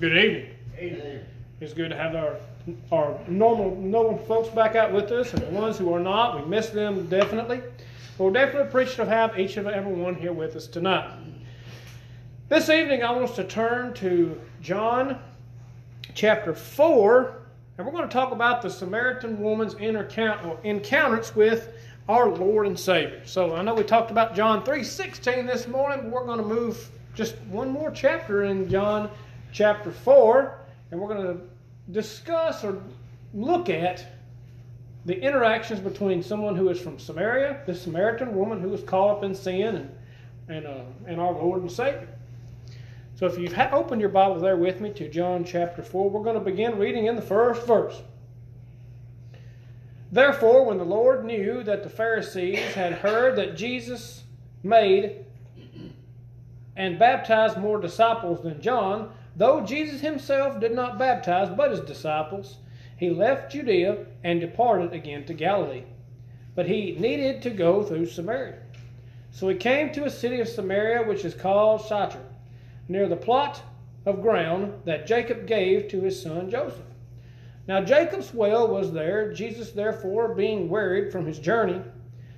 Good evening. Amen. It's good to have our our normal normal folks back out with us, and the ones who are not, we miss them definitely. We're definitely appreciative to have each and every one here with us tonight. This evening, I want us to turn to John chapter four, and we're going to talk about the Samaritan woman's encounter with our Lord and Savior. So I know we talked about John three sixteen this morning, but we're going to move just one more chapter in John chapter 4, and we're going to discuss or look at the interactions between someone who is from Samaria, the Samaritan woman who was caught up in sin, and, and, uh, and our Lord and Savior. So if you've ha- opened your Bible there with me to John chapter 4, we're going to begin reading in the first verse. Therefore, when the Lord knew that the Pharisees had heard that Jesus made and baptized more disciples than John, though Jesus himself did not baptize but his disciples, he left Judea and departed again to Galilee. But he needed to go through Samaria. So he came to a city of Samaria which is called Sychar, near the plot of ground that Jacob gave to his son Joseph. Now Jacob's well was there. Jesus, therefore, being wearied from his journey,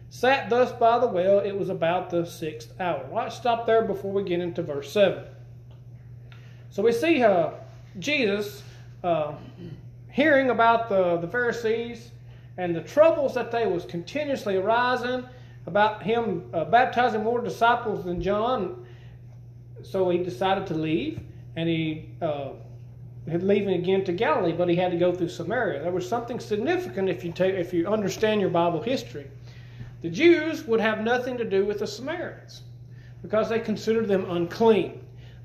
sat thus by the well. It was about the sixth hour. Let's stop there before we get into verse 7. So we see uh, Jesus uh, hearing about the, the Pharisees and the troubles that they was continuously arising about him uh, baptizing more disciples than John. So he decided to leave, and he uh, leaving again to Galilee, but he had to go through Samaria. There was something significant if you take, if you understand your Bible history. The Jews would have nothing to do with the Samaritans because they considered them unclean.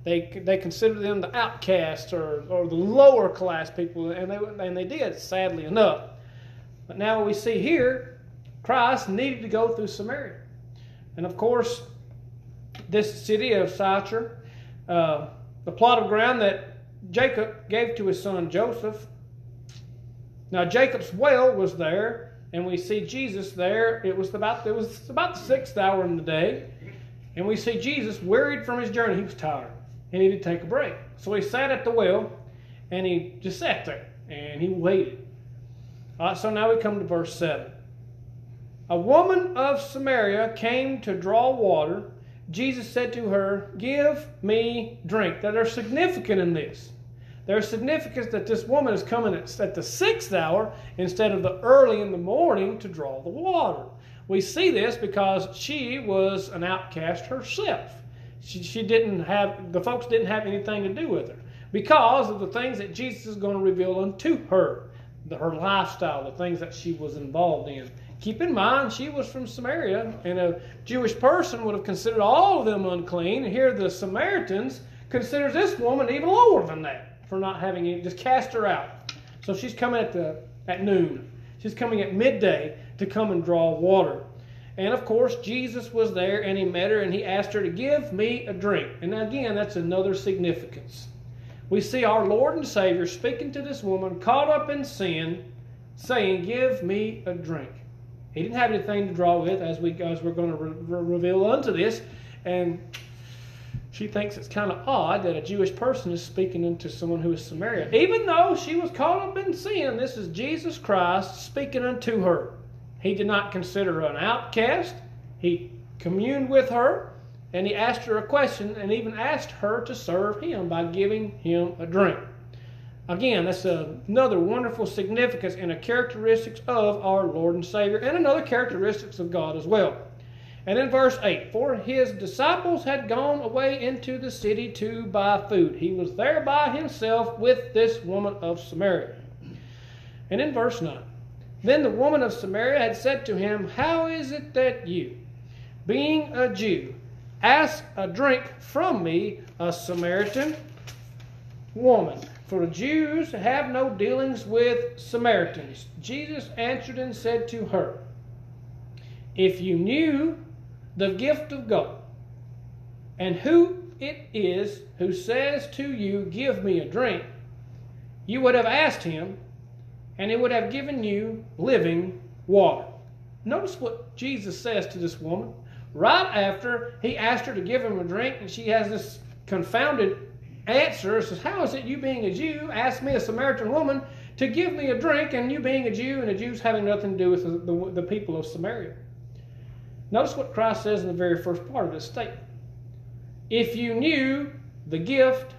They, they considered them the outcasts or, or the lower class people, and they, and they did, sadly enough. But now we see here, Christ needed to go through Samaria. And of course, this city of Sychar, uh, the plot of ground that Jacob gave to his son Joseph. Now Jacob's well was there, and we see Jesus there. It was about it was about the sixth hour in the day, and we see Jesus wearied from his journey. He was tired. He needed to take a break, so he sat at the well, and he just sat there and he waited. All right, so now we come to verse seven. A woman of Samaria came to draw water. Jesus said to her, Give me drink. That are significant in this. There's significance that this woman is coming at the sixth hour instead of the early in the morning to draw the water. We see this because she was an outcast herself. She, she didn't have, the folks didn't have anything to do with her because of the things that Jesus is going to reveal unto her, the, her lifestyle, the things that she was involved in. Keep in mind, she was from Samaria, and a Jewish person would have considered all of them unclean. And here the Samaritans considers this woman even lower than that for not having it. Just cast her out. So she's coming at the at noon. She's coming at midday to come and draw water. And of course, Jesus was there and he met her and he asked her to give me a drink. And again, that's another significance. We see our Lord and Savior speaking to this woman caught up in sin, saying, Give me a drink. He didn't have anything to draw with, as, we, as we're going to re- reveal unto this. And she thinks it's kind of odd that a Jewish person is speaking unto someone who is Samaria. Even though she was caught up in sin, this is Jesus Christ speaking unto her. He did not consider her an outcast. He communed with her and he asked her a question and even asked her to serve him by giving him a drink. Again, that's another wonderful significance and a characteristics of our Lord and Savior and another characteristics of God as well. And in verse 8, for his disciples had gone away into the city to buy food. He was there by himself with this woman of Samaria. And in verse 9, then the woman of Samaria had said to him, How is it that you, being a Jew, ask a drink from me, a Samaritan woman? For the Jews have no dealings with Samaritans. Jesus answered and said to her, If you knew the gift of God, and who it is who says to you, Give me a drink, you would have asked him, and he would have given you living water. Notice what Jesus says to this woman. Right after he asked her to give him a drink, and she has this confounded answer says, How is it you, being a Jew, ask me, a Samaritan woman, to give me a drink, and you being a Jew, and the Jews having nothing to do with the, the, the people of Samaria? Notice what Christ says in the very first part of this statement. If you knew the gift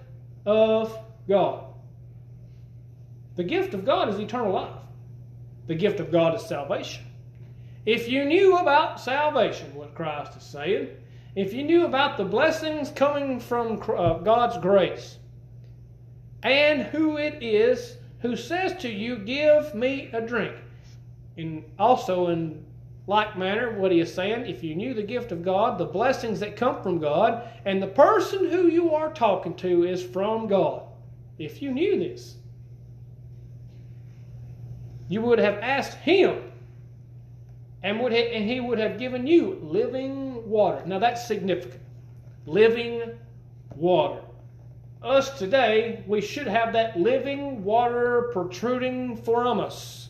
of God. The gift of God is eternal life. The gift of God is salvation. If you knew about salvation, what Christ is saying, if you knew about the blessings coming from uh, God's grace, and who it is who says to you, Give me a drink. And also, in like manner, what he is saying, if you knew the gift of God, the blessings that come from God, and the person who you are talking to is from God, if you knew this, you would have asked him and would and he would have given you living water. Now that's significant. Living water. Us today, we should have that living water protruding from us,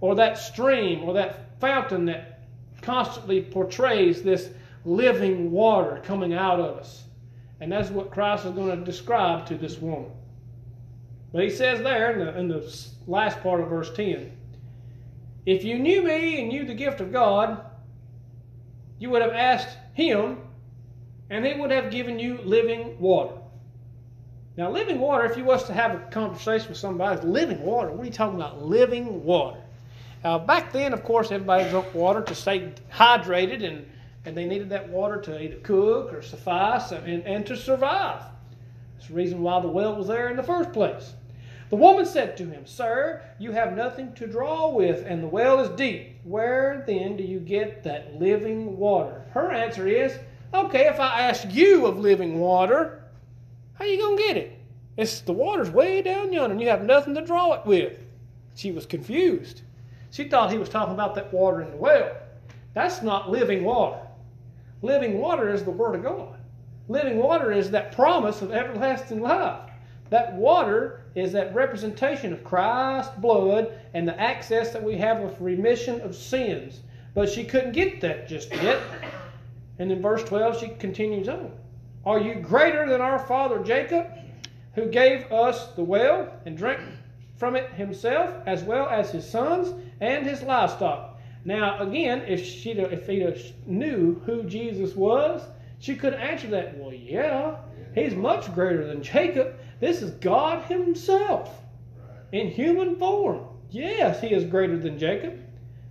or that stream, or that fountain that constantly portrays this living water coming out of us. And that's what Christ is going to describe to this woman. But he says there in the, in the last part of verse 10 if you knew me and knew the gift of God, you would have asked him, and he would have given you living water. Now, living water, if you was to have a conversation with somebody, living water, what are you talking about? Living water. Uh, back then, of course, everybody drank water to stay hydrated, and, and they needed that water to either cook or suffice and, and to survive. That's the reason why the well was there in the first place. The woman said to him, Sir, you have nothing to draw with, and the well is deep. Where then do you get that living water? Her answer is, Okay, if I ask you of living water, how you to get it? It's the water's way down yonder, and you have nothing to draw it with. She was confused. She thought he was talking about that water in the well. That's not living water. Living water is the Word of God. Living water is that promise of everlasting life. That water is that representation of Christ's blood and the access that we have of remission of sins. But she couldn't get that just yet. And in verse 12, she continues on Are you greater than our father Jacob, who gave us the well and drank from it himself, as well as his sons and his livestock? Now, again, if she if he knew who Jesus was, she could answer that. Well, yeah, he's much greater than Jacob. This is God Himself in human form. Yes, He is greater than Jacob.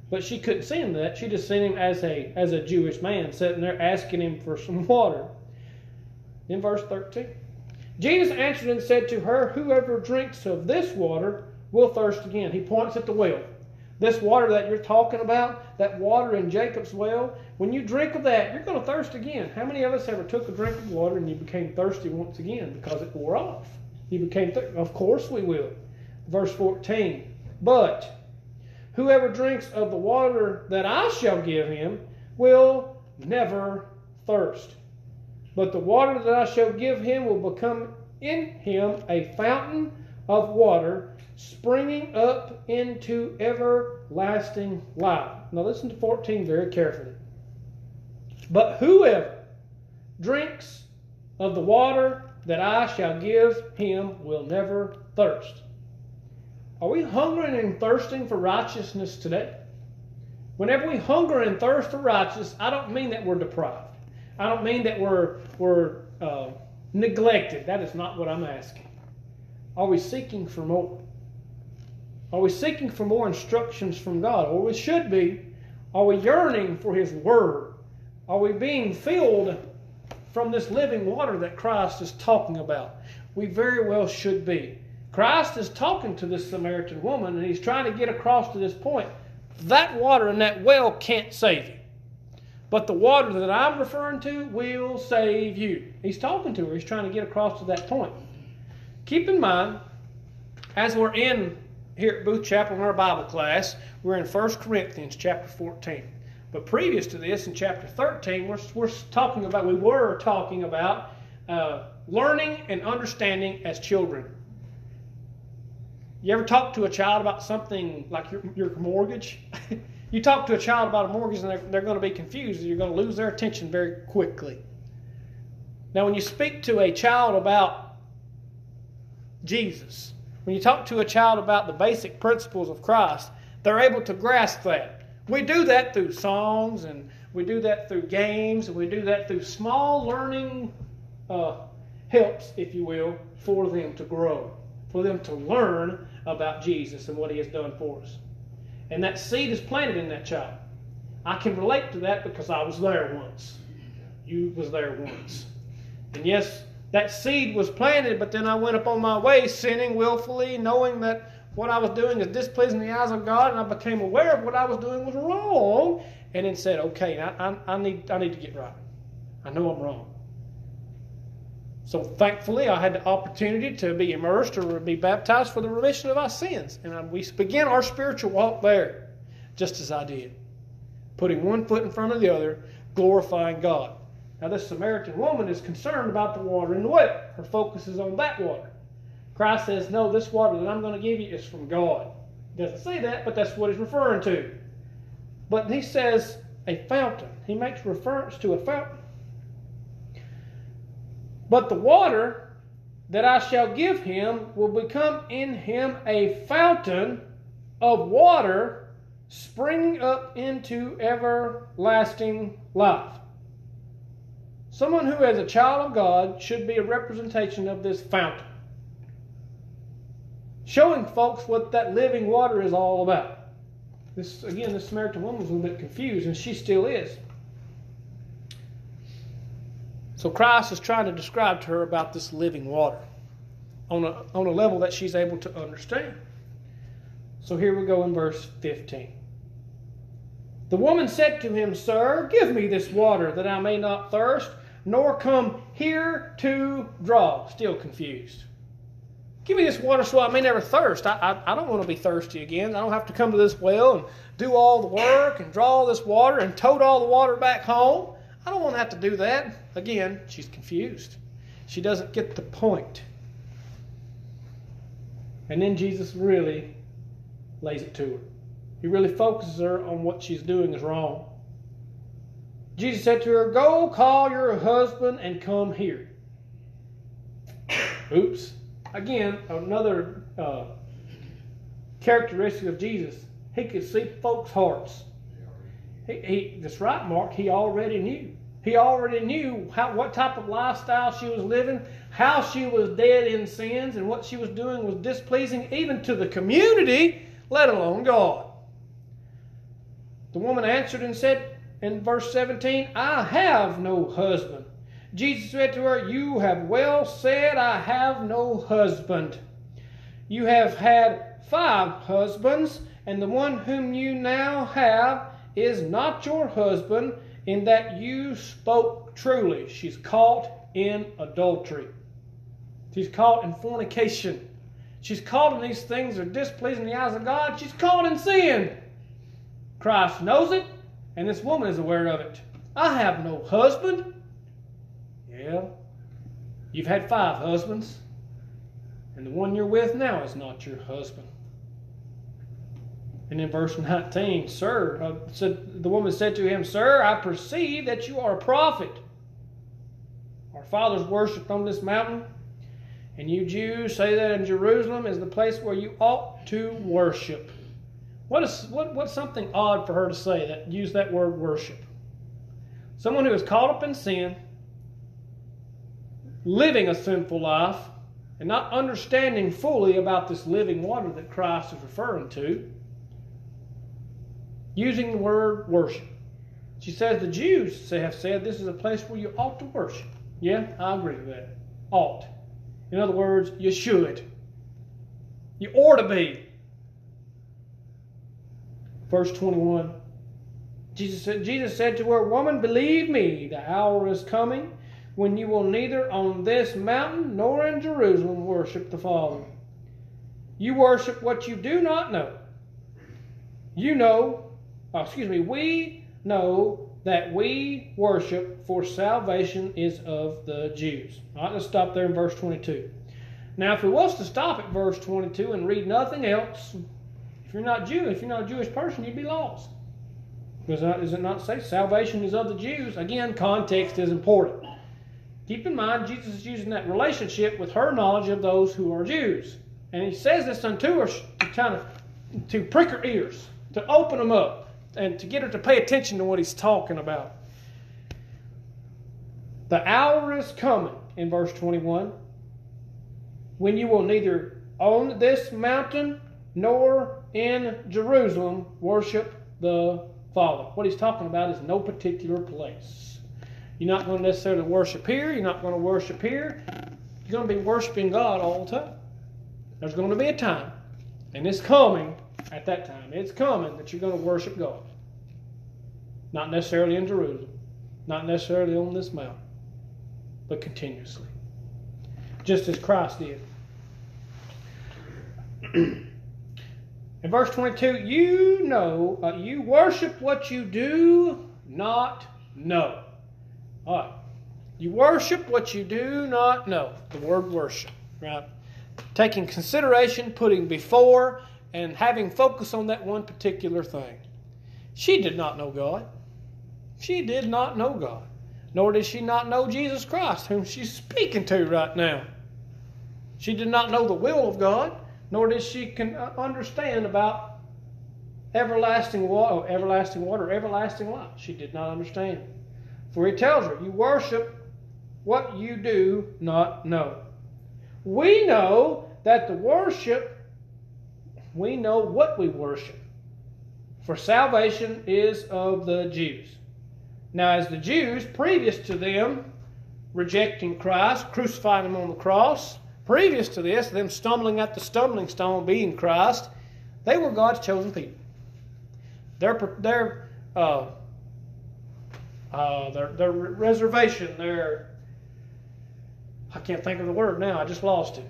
But she couldn't see him that. She just seen him as a as a Jewish man sitting there asking him for some water. In verse 13. Jesus answered and said to her, Whoever drinks of this water will thirst again. He points at the well. This water that you're talking about, that water in Jacob's well, when you drink of that, you're going to thirst again. How many of us ever took a drink of water and you became thirsty once again because it wore off? He became, th- of course we will. Verse 14. But whoever drinks of the water that I shall give him will never thirst. But the water that I shall give him will become in him a fountain of water springing up into everlasting life. Now listen to 14 very carefully. But whoever drinks of the water that I shall give him will never thirst. Are we hungering and thirsting for righteousness today? Whenever we hunger and thirst for righteousness, I don't mean that we're deprived. I don't mean that we're, we're uh, neglected. That is not what I'm asking. Are we seeking for more? Are we seeking for more instructions from God? Or we should be. Are we yearning for His Word? Are we being filled from this living water that Christ is talking about. We very well should be. Christ is talking to this Samaritan woman and he's trying to get across to this point. That water in that well can't save you. But the water that I'm referring to will save you. He's talking to her. He's trying to get across to that point. Keep in mind, as we're in here at Booth Chapel in our Bible class, we're in 1 Corinthians chapter 14. But previous to this, in chapter 13, we're, we're talking about, we were talking about uh, learning and understanding as children. You ever talk to a child about something like your, your mortgage? you talk to a child about a mortgage and they're, they're going to be confused. You're going to lose their attention very quickly. Now, when you speak to a child about Jesus. When you talk to a child about the basic principles of Christ, they're able to grasp that. We do that through songs and we do that through games and we do that through small learning uh, helps, if you will, for them to grow, for them to learn about Jesus and what He has done for us. And that seed is planted in that child. I can relate to that because I was there once. You was there once. And yes, that seed was planted, but then I went upon my way sinning willfully, knowing that what I was doing is displeasing the eyes of God, and I became aware of what I was doing was wrong, and then said, "Okay, I, I, I need I need to get right. I know I'm wrong." So thankfully, I had the opportunity to be immersed or be baptized for the remission of our sins, and we began our spiritual walk there, just as I did, putting one foot in front of the other, glorifying God. Now, this Samaritan woman is concerned about the water in the well. Her focus is on that water. Christ says, No, this water that I'm going to give you is from God. He doesn't say that, but that's what he's referring to. But he says a fountain. He makes reference to a fountain. But the water that I shall give him will become in him a fountain of water springing up into everlasting life. Someone who is a child of God should be a representation of this fountain showing folks what that living water is all about. This again, this Samaritan woman was a little bit confused, and she still is. So Christ is trying to describe to her about this living water on a, on a level that she's able to understand. So here we go in verse 15. The woman said to him, Sir, give me this water that I may not thirst, nor come here to draw. Still confused. Give me this water so I may never thirst. I, I, I, don't want to be thirsty again. I don't have to come to this well and do all the work and draw all this water and tote all the water back home. I don't want to have to do that. Again, she's confused. She doesn't get the point. And then Jesus really lays it to her. He really focuses her on what she's doing is wrong. Jesus said to her, Go call your husband and come here. Oops again, another uh, characteristic of Jesus, he could see folks' hearts. He, he, right, Mark. He already knew. He already knew how, what type of lifestyle she was living, how she was dead in sins, and what she was doing was displeasing even to the community, let alone God. The woman answered and said in verse 17, I have no husband. Jesus said to her, You have well said, I have no husband. You have had five husbands, and the one whom you now have is not your husband, in that you spoke truly. She's caught in adultery. She's caught in fornication. She's caught in these things that are displeasing the eyes of God. She's caught in sin. Christ knows it, and this woman is aware of it. I have no husband. Yeah. You've had five husbands, and the one you're with now is not your husband. And in verse 19, Sir, uh, said, the woman said to him, Sir, I perceive that you are a prophet. Our fathers worshipped on this mountain, and you Jews say that in Jerusalem is the place where you ought to worship. What is what, what's something odd for her to say that use that word worship? Someone who is caught up in sin, living a sinful life and not understanding fully about this living water that Christ is referring to, using the word worship. She says the Jews have said this is a place where you ought to worship. Yeah, I agree with that. Ought. In other words, you should. You ought to be. Verse 21. Jesus said, Jesus said to her, Woman, believe me, the hour is coming when you will neither on this mountain nor in Jerusalem worship the Father. You worship what you do not know. You know, oh, excuse me, we know that we worship for salvation is of the Jews. All right, let's stop there in verse 22. Now, if we was to stop at verse 22 and read nothing else, if you're not Jew, if you're not a Jewish person, you'd be lost. Because does it not say salvation is of the Jews? Again, context is important. Keep in mind, Jesus is using that relationship with her knowledge of those who are Jews. And he says this unto her to kind of to prick her ears, to open them up, and to get her to pay attention to what he's talking about. The hour is coming, in verse 21, when you will neither on this mountain nor in Jerusalem worship the Father. What he's talking about is no particular place. You're not going to necessarily worship here, you're not going to worship here. You're going to be worshiping God all the time. There's going to be a time, and it's coming at that time. It's coming that you're going to worship God. Not necessarily in Jerusalem, not necessarily on this mountain, but continuously. Just as Christ did. in verse 22, you know, uh, you worship what you do not know. All right. You worship what you do not know. The word worship, right? Taking consideration, putting before, and having focus on that one particular thing. She did not know God. She did not know God. Nor did she not know Jesus Christ, whom she's speaking to right now. She did not know the will of God nor did she can uh, understand about everlasting water, oh, everlasting water, everlasting life. She did not understand. For he tells her, You worship what you do not know. We know that the worship, we know what we worship. For salvation is of the Jews. Now, as the Jews, previous to them rejecting Christ, crucifying him on the cross, Previous to this, them stumbling at the stumbling stone being Christ, they were God's chosen people. Their, their, uh, uh, their, their reservation, their, I can't think of the word now, I just lost it.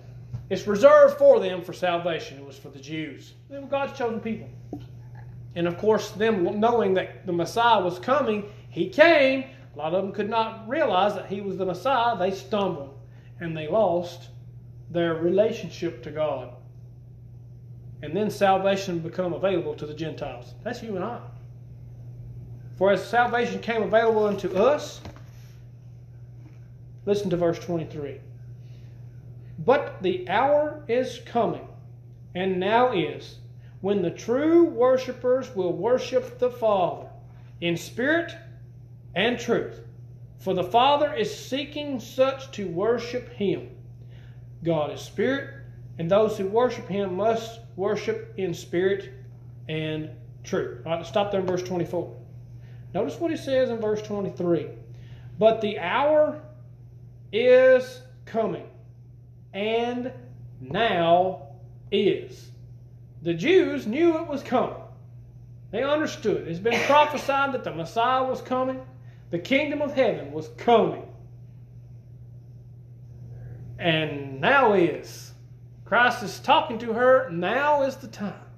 It's reserved for them for salvation. It was for the Jews. They were God's chosen people. And of course, them knowing that the Messiah was coming, he came. A lot of them could not realize that he was the Messiah. They stumbled and they lost their relationship to God. And then salvation become available to the Gentiles. That's you and I. For as salvation came available unto us, listen to verse 23. But the hour is coming, and now is, when the true worshippers will worship the Father in spirit and truth. For the Father is seeking such to worship him. God is spirit, and those who worship him must worship in spirit and truth. All right, stop there in verse 24. Notice what he says in verse 23. But the hour is coming, and now is. The Jews knew it was coming. They understood. It's been prophesied that the Messiah was coming, the kingdom of heaven was coming. And now is. Christ is talking to her. Now is the time.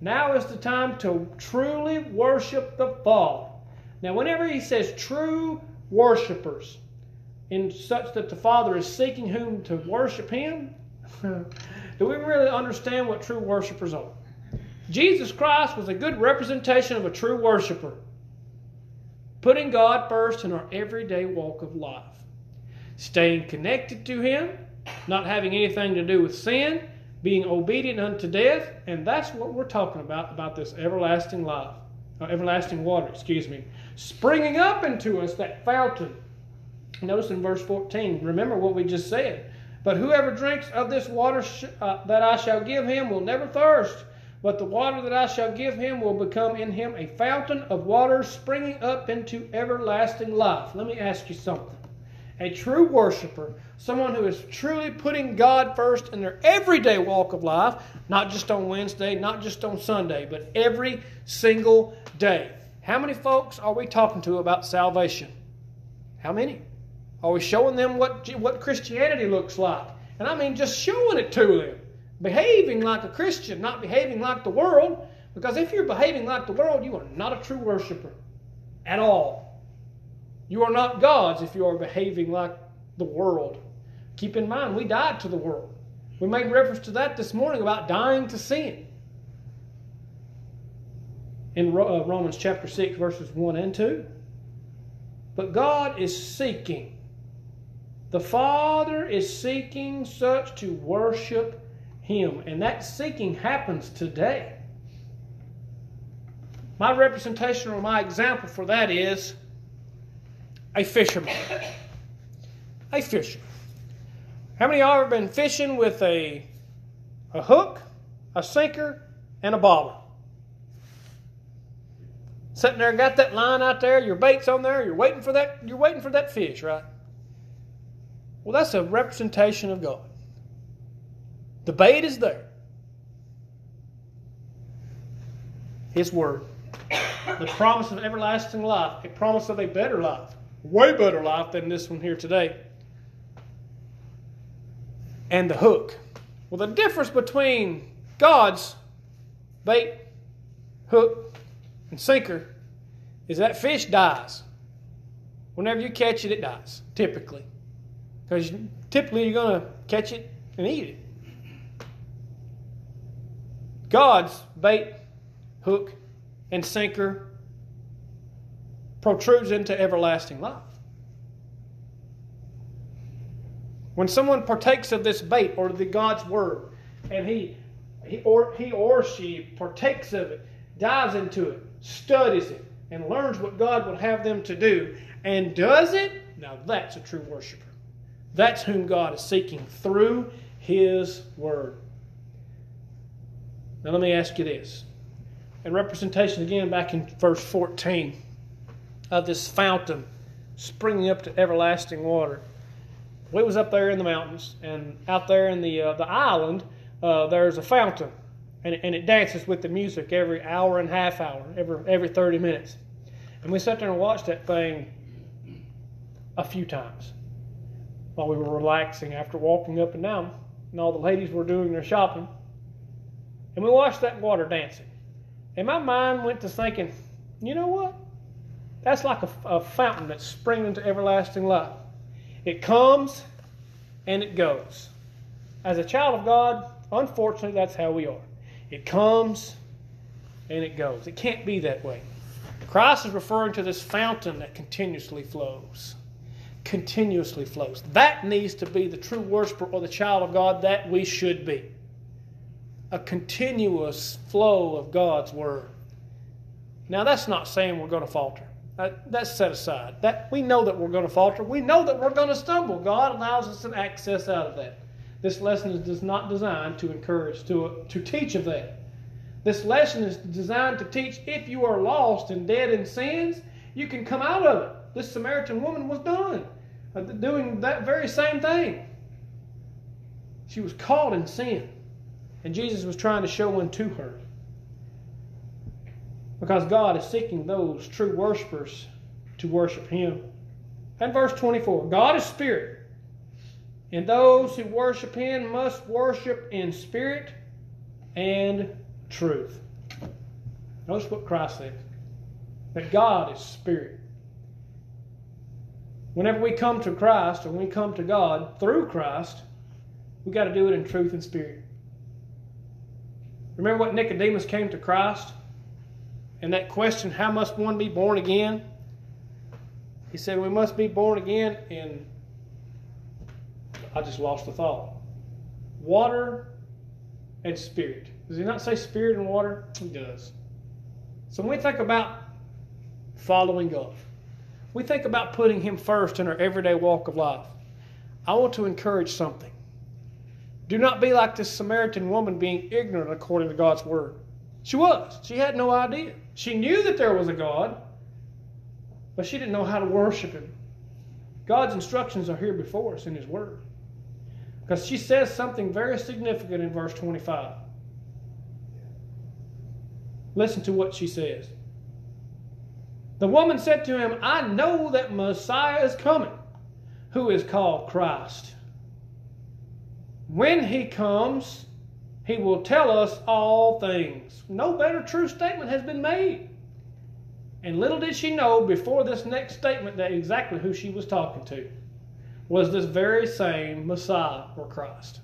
Now is the time to truly worship the Father. Now, whenever he says true worshipers, in such that the Father is seeking whom to worship him, do we really understand what true worshipers are? Jesus Christ was a good representation of a true worshiper, putting God first in our everyday walk of life staying connected to Him, not having anything to do with sin, being obedient unto death, and that's what we're talking about about this everlasting life, uh, everlasting water, excuse me, springing up into us that fountain. Notice in verse 14, remember what we just said. But whoever drinks of this water sh- uh, that I shall give him will never thirst, but the water that I shall give him will become in him a fountain of water springing up into everlasting life. Let me ask you something a true worshiper, someone who is truly putting God first in their everyday walk of life, not just on Wednesday, not just on Sunday, but every single day. How many folks are we talking to about salvation? How many? Are we showing them what, what Christianity looks like? And I mean just showing it to them. Behaving like a Christian, not behaving like the world. Because if you're behaving like the world, you are not a true worshiper at all. You are not God's if you are behaving like the world. Keep in mind, we died to the world. We made reference to that this morning about dying to sin. In uh, Romans chapter 6, verses 1 and 2. But God is seeking The Father is seeking such to worship Him, and that seeking happens today. My representation or my example for that is a fisherman. A fisherman. How many of y'all ever been fishing with a, a hook, a sinker, and a bobber? Sitting there, got that line out there, your bait's on there, you're waiting for that, you're waiting for that fish, right? Well, that's a representation of God. The bait is there. His word. The promise of everlasting life, a promise of a better life, way better life than this one here today. And the hook. Well, the difference between God's bait, hook, and sinker is that fish dies. Whenever you catch it, it dies, typically. Because typically you're going to catch it and eat it. God's bait, hook, and sinker protrudes into everlasting life. When someone partakes of this bait or the God's word, and he, he or he or she partakes of it, dives into it, studies it, and learns what God would have them to do, and does it, now that's a true worshiper. That's whom God is seeking through His Word. Now, let me ask you this. In representation again, back in verse 14, of this fountain springing up to everlasting water. We was up there in the mountains, and out there in the uh, the island, uh, there's a fountain, and it, and it dances with the music every hour and half hour, every every 30 minutes. And we sat there and watched that thing a few times while we were relaxing after walking up and down, and all the ladies were doing their shopping. And we watched that water dancing. And my mind went to thinking, you know what? That's like a, a fountain that's springing into everlasting life. It comes and it goes. As a child of God, unfortunately, that's how we are. It comes and it goes. It can't be that way. Christ is referring to this fountain that continuously flows. Continuously flows. That needs to be the true worshiper or the child of God that we should be. A continuous flow of God's Word. Now, that's not saying we're going to falter. Uh, that's set aside. That we know that we're going to falter. We know that we're going to stumble. God allows us an access out of that. This lesson is not designed to encourage, to, to teach of that. This lesson is designed to teach if you are lost and dead in sins, you can come out of it. This Samaritan woman was done, uh, doing that very same thing. She was caught in sin, and Jesus was trying to show one to her. Because God is seeking those true worshipers to worship Him. And verse 24 God is spirit, and those who worship Him must worship in spirit and truth. Notice what Christ says that God is spirit. Whenever we come to Christ or we come to God through Christ, we got to do it in truth and spirit. Remember what Nicodemus came to Christ? And that question, how must one be born again? He said, We must be born again in, I just lost the thought, water and spirit. Does he not say spirit and water? He does. So when we think about following God, we think about putting Him first in our everyday walk of life. I want to encourage something. Do not be like this Samaritan woman being ignorant according to God's word. She was. She had no idea. She knew that there was a God, but she didn't know how to worship Him. God's instructions are here before us in His Word. Because she says something very significant in verse 25. Listen to what she says. The woman said to him, I know that Messiah is coming, who is called Christ. When he comes, he will tell us all things. No better true statement has been made. And little did she know before this next statement that exactly who she was talking to was this very same Messiah or Christ.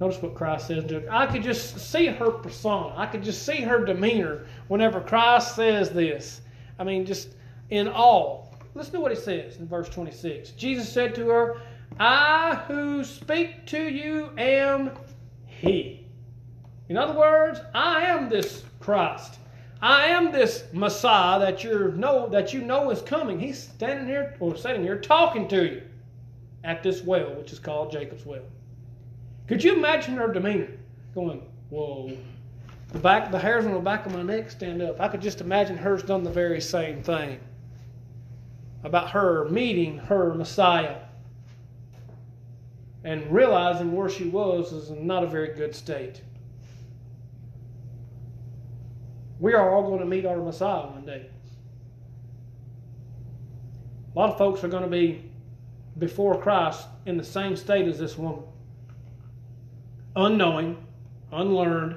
Notice what Christ says to her. I could just see her persona. I could just see her demeanor whenever Christ says this. I mean, just in all. Listen to what he says in verse 26. Jesus said to her, I who speak to you am he. In other words, I am this Christ. I am this Messiah that you know that you know is coming. He's standing here or sitting here talking to you at this well, which is called Jacob's well. Could you imagine her demeanor? Going, whoa. The back the hairs on the back of my neck stand up. I could just imagine her's done the very same thing. About her meeting her Messiah and realizing where she was is not a very good state. We are all going to meet our Messiah one day. A lot of folks are going to be before Christ in the same state as this woman unknowing, unlearned,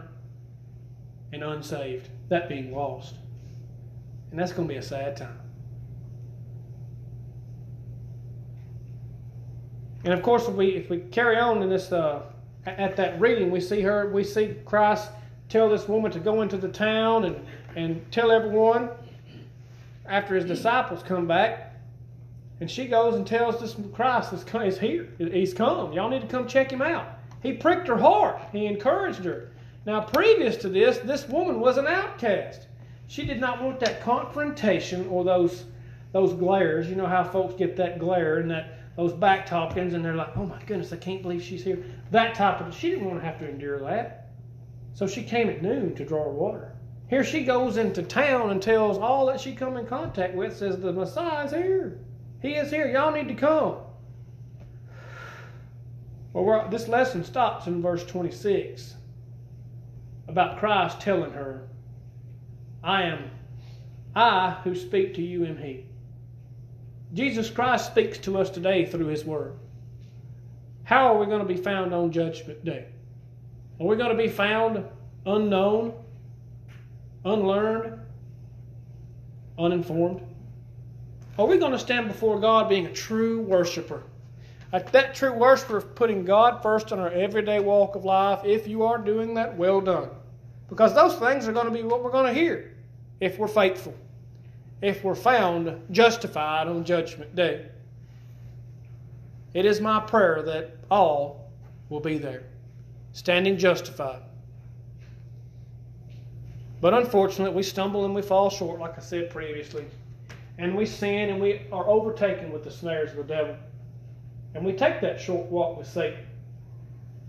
and unsaved. That being lost. And that's going to be a sad time. And of course, if we if we carry on in this uh, at that reading, we see her, we see Christ tell this woman to go into the town and and tell everyone. After his disciples come back, and she goes and tells this Christ is, is here. He's come. Y'all need to come check him out. He pricked her heart. He encouraged her. Now, previous to this, this woman was an outcast. She did not want that confrontation or those those glares. You know how folks get that glare and that those back talkings, and they're like, "Oh my goodness, I can't believe she's here." That type of. She didn't want to have to endure that, so she came at noon to draw water. Here she goes into town and tells all that she come in contact with, says the Messiah's here. He is here. Y'all need to come. Well, this lesson stops in verse 26 about Christ telling her, I am, I who speak to you am He. Jesus Christ speaks to us today through His Word. How are we going to be found on Judgment Day? Are we going to be found unknown, unlearned, uninformed? Are we going to stand before God being a true worshiper? That true worshiper of putting God first in our everyday walk of life. If you are doing that, well done. Because those things are going to be what we're going to hear if we're faithful if we're found justified on Judgment Day. It is my prayer that all will be there, standing justified. But unfortunately, we stumble and we fall short, like I said previously. And we sin and we are overtaken with the snares of the devil. And we take that short walk with Satan.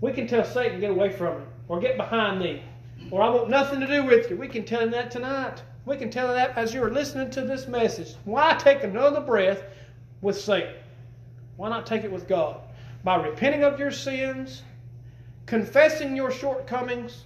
We can tell Satan, get away from me, or get behind me, or I want nothing to do with you. We can tell him that tonight. We can tell that as you're listening to this message. Why take another breath with Satan? Why not take it with God? By repenting of your sins, confessing your shortcomings,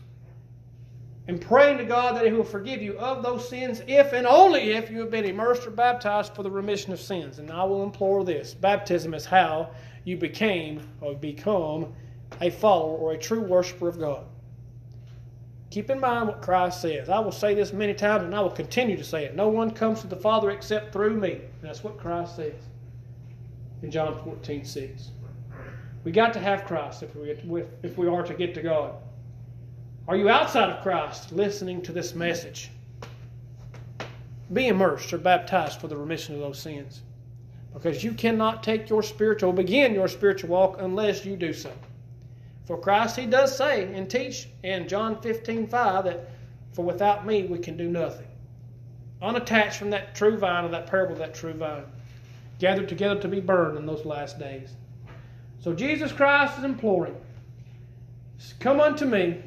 and praying to God that He will forgive you of those sins if and only if you have been immersed or baptized for the remission of sins. And I will implore this baptism is how you became or become a follower or a true worshiper of God. Keep in mind what Christ says. I will say this many times and I will continue to say it. No one comes to the Father except through me. That's what Christ says in John 14, 6. We got to have Christ if we, if we are to get to God. Are you outside of Christ listening to this message? Be immersed or baptized for the remission of those sins. Because you cannot take your spiritual, begin your spiritual walk unless you do so. For Christ, he does say and teach in John 15 5 that, For without me we can do nothing. Unattached from that true vine or that parable of that true vine, gathered together to be burned in those last days. So Jesus Christ is imploring, Come unto me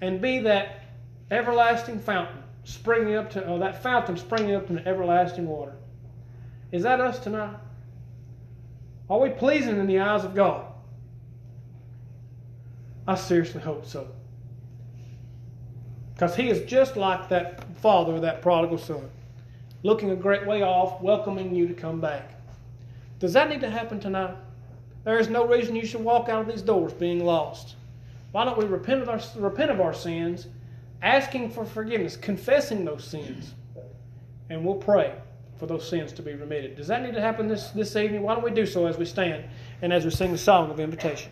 and be that everlasting fountain springing up to, oh, that fountain springing up to everlasting water. Is that us tonight? Are we pleasing in the eyes of God? I seriously hope so. Because he is just like that father, of that prodigal son, looking a great way off, welcoming you to come back. Does that need to happen tonight? There is no reason you should walk out of these doors being lost. Why don't we repent of our, repent of our sins, asking for forgiveness, confessing those sins, and we'll pray for those sins to be remitted. Does that need to happen this, this evening? Why don't we do so as we stand and as we sing the song of invitation?